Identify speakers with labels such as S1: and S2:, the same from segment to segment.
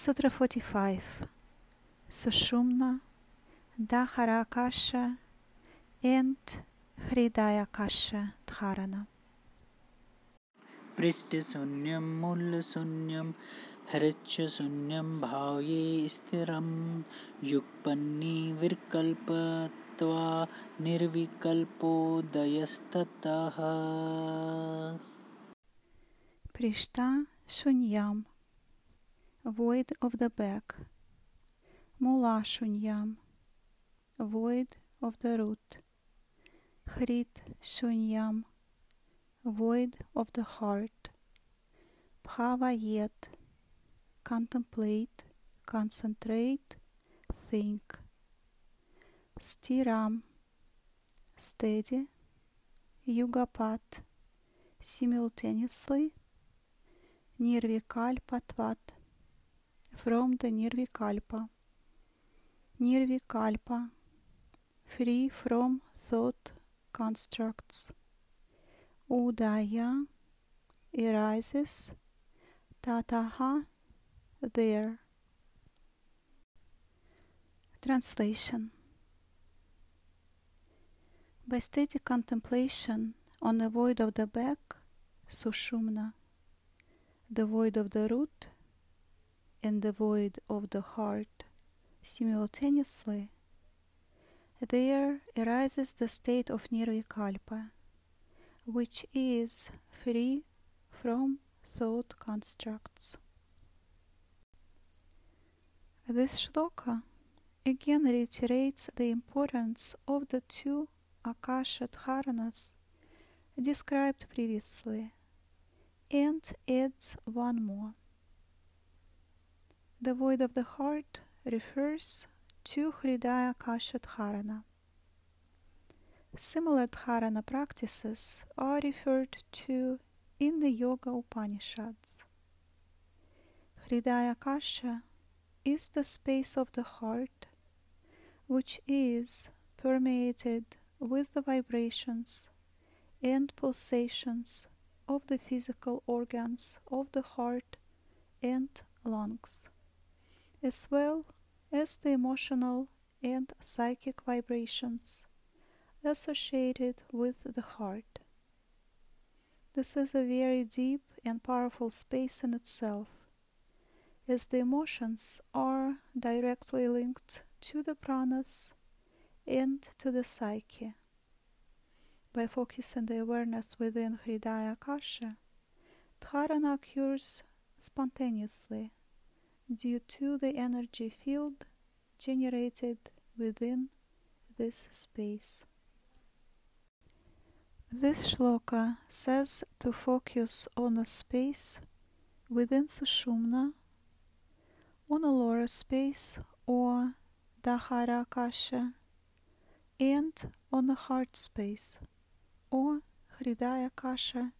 S1: Sutra 45 Sushumna, Daharakasha, and Hridayakasha Dharana.
S2: पृष्ठशून्यं मूलशून्यं हृच्छशून्यं भाव्ये स्थिरं युगपन्निविकल्पत्वा निर्विकल्पोदयस्ततः
S1: Prishta Shunyam Void of the back Shunyam Void of the root Shunyam void of the heart. Bhavayet, contemplate, concentrate, think. Stiram, steady. Yugapat, simultaneously. Nirvikalpatvat, from the Nirvikalpa. Nirvikalpa, free from thought constructs. Udaya arises, tataha there. Translation By steady contemplation on the void of the back, sushumna, the void of the root, and the void of the heart simultaneously, there arises the state of nirvikalpa which is free from thought constructs. This shloka again reiterates the importance of the two Akasha Dharanas described previously and adds one more. The void of the heart refers to Hridaya Akasha Dharana. Similar dharana practices are referred to in the Yoga Upanishads. Hridayakasha is the space of the heart which is permeated with the vibrations and pulsations of the physical organs of the heart and lungs, as well as the emotional and psychic vibrations associated with the heart. This is a very deep and powerful space in itself, as the emotions are directly linked to the pranas and to the psyche. By focusing the awareness within Hridaya Kasha, dharana occurs spontaneously due to the energy field generated within this space. This shloka says to focus on a space within Sushumna, on a lower space or Dahara Kasha, and on a heart space or Hridaya Kasha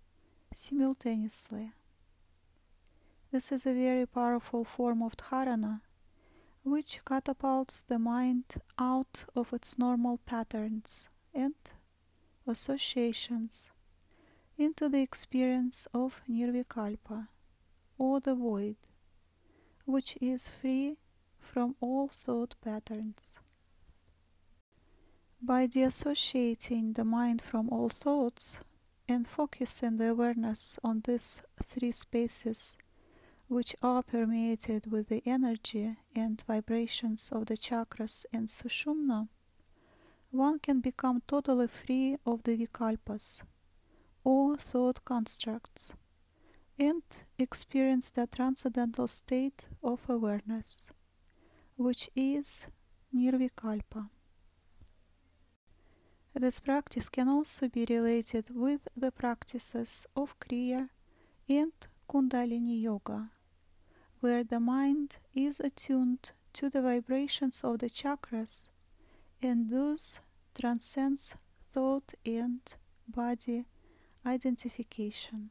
S1: simultaneously. This is a very powerful form of dharana which catapults the mind out of its normal patterns and associations into the experience of nirvikalpa or the void, which is free from all thought patterns. By dissociating the mind from all thoughts and focusing the awareness on these three spaces, which are permeated with the energy and vibrations of the chakras and sushumna, one can become totally free of the vikalpas or thought constructs and experience the transcendental state of awareness, which is nirvikalpa. This practice can also be related with the practices of Kriya and Kundalini Yoga, where the mind is attuned to the vibrations of the chakras and thus transcends thought and body identification.